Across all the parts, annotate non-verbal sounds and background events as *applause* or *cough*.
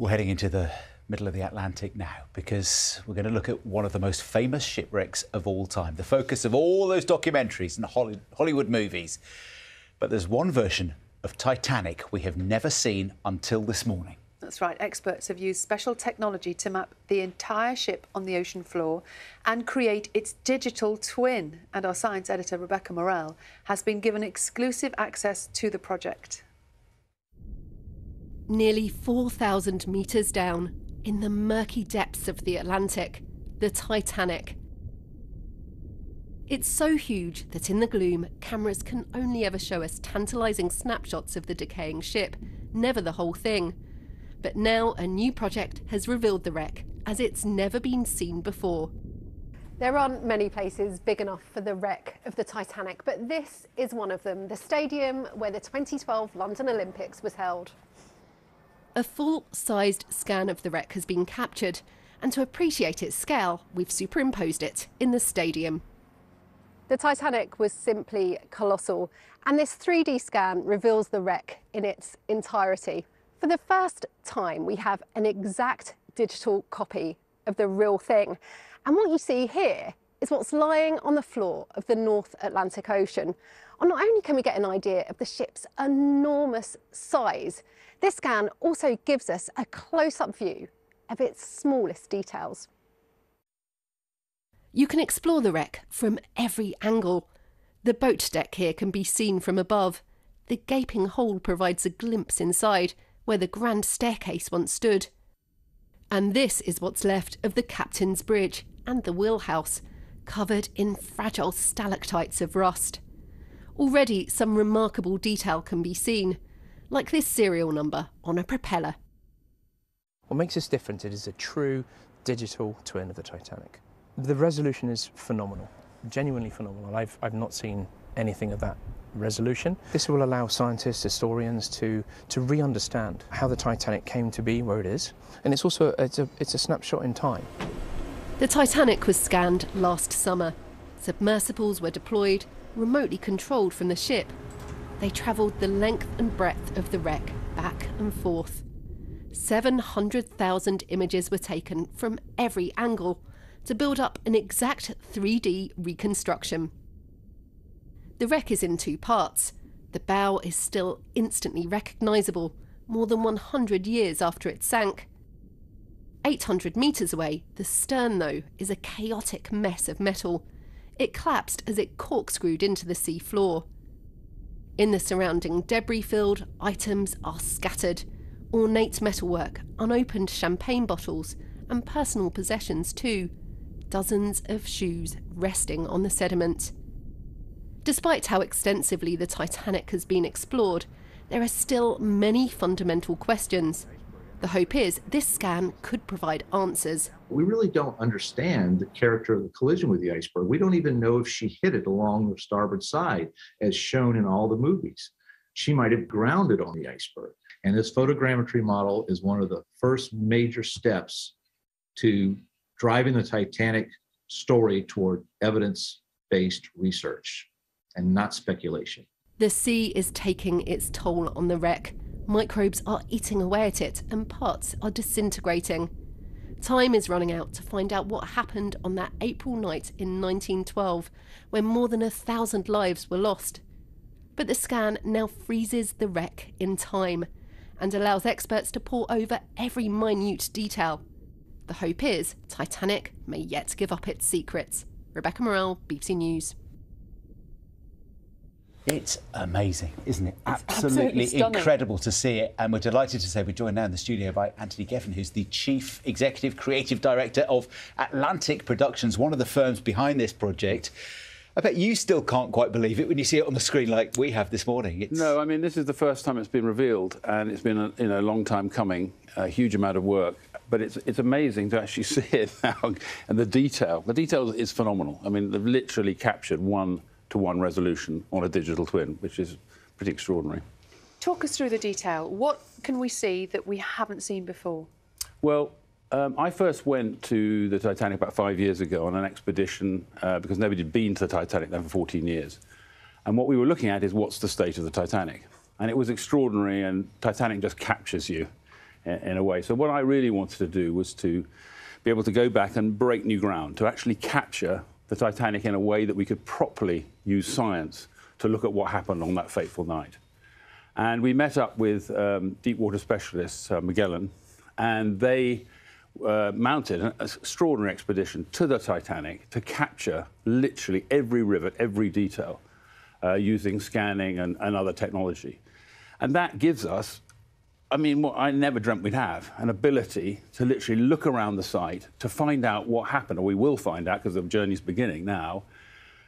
We're heading into the middle of the Atlantic now because we're going to look at one of the most famous shipwrecks of all time, the focus of all those documentaries and Hollywood movies. But there's one version of Titanic we have never seen until this morning. That's right. Experts have used special technology to map the entire ship on the ocean floor and create its digital twin. And our science editor, Rebecca Morelle, has been given exclusive access to the project nearly 4,000 metres down, in the murky depths of the Atlantic, the Titanic. It's so huge that in the gloom, cameras can only ever show us tantalising snapshots of the decaying ship, never the whole thing. But now a new project has revealed the wreck as it's never been seen before. There aren't many places big enough for the wreck of the Titanic, but this is one of them, the stadium where the 2012 London Olympics was held. A full sized scan of the wreck has been captured, and to appreciate its scale, we've superimposed it in the stadium. The Titanic was simply colossal, and this 3D scan reveals the wreck in its entirety. For the first time, we have an exact digital copy of the real thing. And what you see here is what's lying on the floor of the North Atlantic Ocean. And not only can we get an idea of the ship's enormous size, this scan also gives us a close-up view of its smallest details. You can explore the wreck from every angle. The boat deck here can be seen from above. The gaping hole provides a glimpse inside, where the grand staircase once stood. And this is what's left of the captain's bridge and the wheelhouse, covered in fragile stalactites of rust. Already some remarkable detail can be seen like this serial number on a propeller. What makes this different is a true digital twin of the Titanic. The resolution is phenomenal, genuinely phenomenal. I've, I've not seen anything of that resolution. This will allow scientists, historians to, to re-understand how the Titanic came to be where it is. And it's also it's a, it's a snapshot in time. The Titanic was scanned last summer. Submersibles were deployed, remotely controlled from the ship they travelled the length and breadth of the wreck, back and forth. 700,000 images were taken from every angle to build up an exact 3D reconstruction. The wreck is in two parts. The bow is still instantly recognisable, more than 100 years after it sank. 800 metres away, the stern, though, is a chaotic mess of metal. It collapsed as it corkscrewed into the sea floor. In the surrounding debris field, items are scattered ornate metalwork, unopened champagne bottles, and personal possessions too. Dozens of shoes resting on the sediment. Despite how extensively the Titanic has been explored, there are still many fundamental questions. The hope is this scan could provide answers. We really don't understand the character of the collision with the iceberg. We don't even know if she hit it along the starboard side, as shown in all the movies. She might have grounded on the iceberg. And this photogrammetry model is one of the first major steps to driving the Titanic story toward evidence based research and not speculation. The sea is taking its toll on the wreck. Microbes are eating away at it and parts are disintegrating. Time is running out to find out what happened on that April night in 1912 when more than a thousand lives were lost. But the scan now freezes the wreck in time and allows experts to pore over every minute detail. The hope is Titanic may yet give up its secrets. Rebecca Morelle, BBC News. It's amazing, isn't it? Absolutely, absolutely incredible to see it. And we're delighted to say we're joined now in the studio by Anthony Geffen, who's the Chief Executive Creative Director of Atlantic Productions, one of the firms behind this project. I bet you still can't quite believe it when you see it on the screen like we have this morning. It's... No, I mean, this is the first time it's been revealed, and it's been a you know, long time coming, a huge amount of work. But it's, it's amazing to actually *laughs* see it now, and the detail. The detail is phenomenal. I mean, they've literally captured one to one resolution on a digital twin, which is pretty extraordinary. Talk us through the detail. What can we see that we haven't seen before? Well, um, I first went to the Titanic about five years ago on an expedition uh, because nobody had been to the Titanic then for 14 years. And what we were looking at is what's the state of the Titanic. And it was extraordinary, and Titanic just captures you. in, in a way. So what I really wanted to do was to be able to go back and break new ground, to actually capture the Titanic in a way that we could properly use science to look at what happened on that fateful night. And we met up with um, deep water specialists, uh, Magellan, and they uh, mounted an extraordinary expedition to the Titanic to capture literally every rivet, every detail, uh, using scanning and, and other technology. And that gives us I mean, what I never dreamt we'd have an ability to literally look around the site to find out what happened, or we will find out because the journey's beginning now,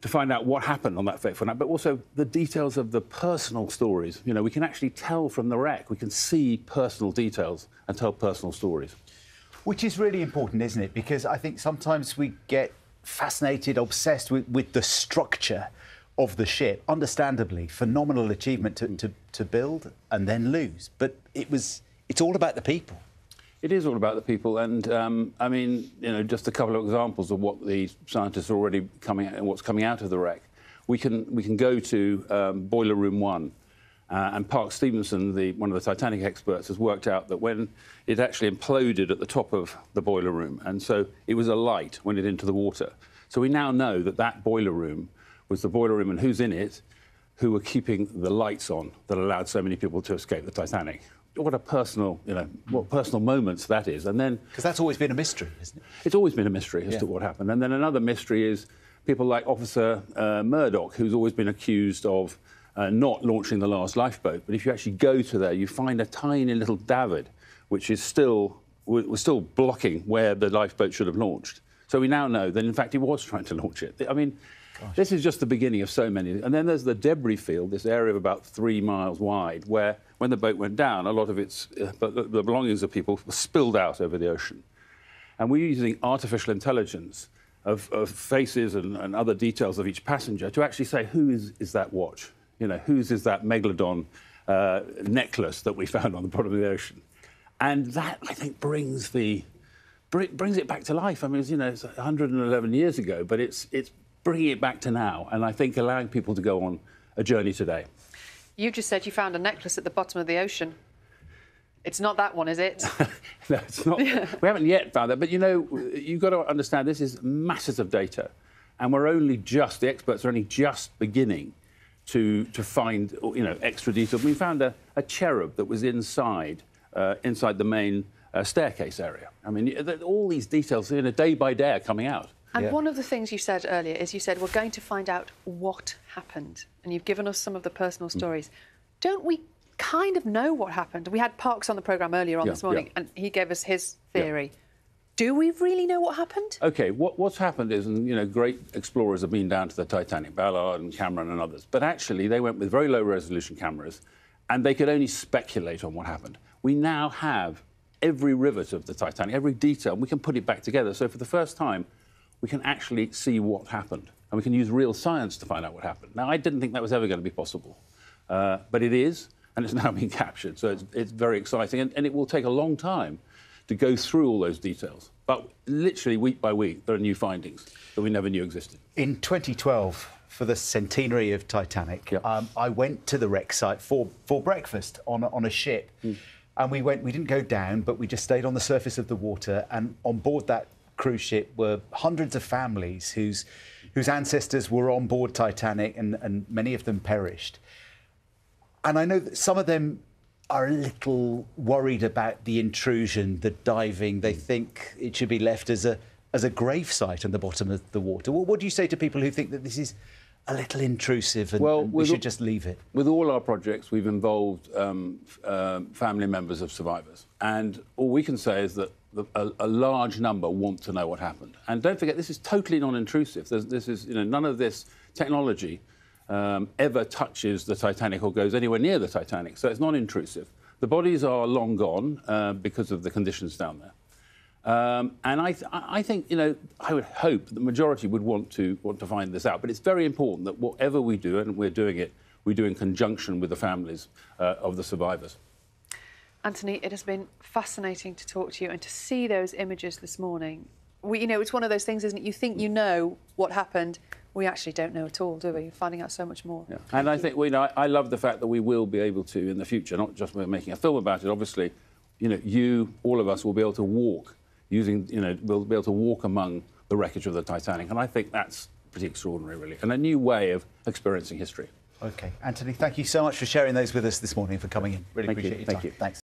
to find out what happened on that fateful night, but also the details of the personal stories. You know, we can actually tell from the wreck, we can see personal details and tell personal stories. Which is really important, isn't it? Because I think sometimes we get fascinated, obsessed with, with the structure of the ship. Understandably, phenomenal achievement to, to, to build and then lose. But it was, it's all about the people. It is all about the people, and um, I mean, you know, just a couple of examples of what the scientists are already coming, out, what's coming out of the wreck. We can we can go to um, boiler room one, uh, and Parks Stephenson, the, one of the Titanic experts, has worked out that when it actually imploded at the top of the boiler room, and so it was a light when it into the water. So we now know that that boiler room was the boiler room and who's in it who were keeping the lights on that allowed so many people to escape the Titanic. What a personal, you know, what personal moments that is. And then because that's always been a mystery, isn't it? It's always been a mystery as yeah. to what happened. And then another mystery is people like Officer uh, Murdoch, who's always been accused of uh, not launching the last lifeboat. But if you actually go to there, you find a tiny little davit, which is still was still blocking where the lifeboat should have launched. So we now know that in fact he was trying to launch it. I mean, Gosh. This is just the beginning of so many. And then there's the debris field, this area of about three miles wide, where when the boat went down, a lot of its uh, the belongings of people spilled out over the ocean. And we're using artificial intelligence of, of faces and, and, other details of each passenger to actually say who is, is that watch? You know, whose is that megalodon uh, necklace that we *laughs* found on the bottom of the ocean? And that, I think, brings the brings it back to life. I mean, it's, you know, it's 111 years ago, but it's it's bringing it back to now, and I think allowing people to go on a journey today. You just said you found a necklace at the bottom of the ocean. It's not that one, is it? *laughs* no, it's not. *laughs* we haven't yet found that. But you know, you've got to understand this is masses of data. And we're only just, the experts are only just beginning to, to find, you know, extra detail. We found a, a cherub that was inside, uh, inside the main uh, staircase area. I mean, all these details, you know, day by day are coming out. And yeah. one of the things you said earlier is you said we're going to find out what happened, and you've given us some of the personal mm. stories. Mm. Don't we kind of know what happened? We had Parks on the programme earlier on yeah, this morning, yeah. and he gave us his theory. Do we really know what happened? OK, what, what's happened is, and you know, great explorers have been down to the Titanic, Ballard and Cameron and others, but actually they went with very low resolution cameras, and they could only speculate on what happened. We now have every rivet of the Titanic, every detail, and we can put it back together. So for the first time, we can actually see what happened. And we can use real science to find out what happened. Now, I didn't think that was ever going to be possible. Uh, but it is, and it's *laughs* now being captured. So it's, it's very exciting. And, and, it will take a long time to go through all those details. But literally, week by week, there are new findings that we never knew existed. In 2012, for the centenary of Titanic, yep. um, I went to the wreck site for, for breakfast on, on a ship. Mm. And we went, we didn't go down, but we just stayed on the surface of the water. And on board that cruise ship were hundreds of families whose whose ancestors were on board Titanic and, and many of them perished. And I know that some of them are a little worried about the intrusion, the diving. They think it should be left as a as a grave site on the bottom of the water. Well, what do you say to people who think that this is a little intrusive and, well, and we should just leave it? With all our projects, we've involved um, uh, family members of survivors. And all we can say is that a, a, large number want to know what happened. And don't forget, this is totally non-intrusive. this is, you know, none of this technology um, ever touches the Titanic or goes anywhere near the Titanic, so it's non-intrusive. The bodies are long gone uh, because of the conditions down there. Um, and I, th I, think, you know, I would hope the majority would want to want to find this out. But it's very important that whatever we do, and we're doing it, we do in conjunction with the families uh, of the survivors. Anthony, it has been fascinating to talk to you and to see those images this morning. We, you know, it's one of those things, isn't it? You think you know what happened. We actually don't know at all, do we? You're finding out so much more. Yeah. And I think, we, you know, I, I love the fact that we will be able to, in the future, not just we're making a film about it, obviously, you know, you, all of us, will be able to walk using, you know, we'll be able to walk among the wreckage of the Titanic. And I think that's pretty extraordinary, really, and a new way of experiencing history. Okay, Anthony, thank you so much for sharing those with us this morning, for coming in. Really Thank you. appreciate your Thank you. Thanks.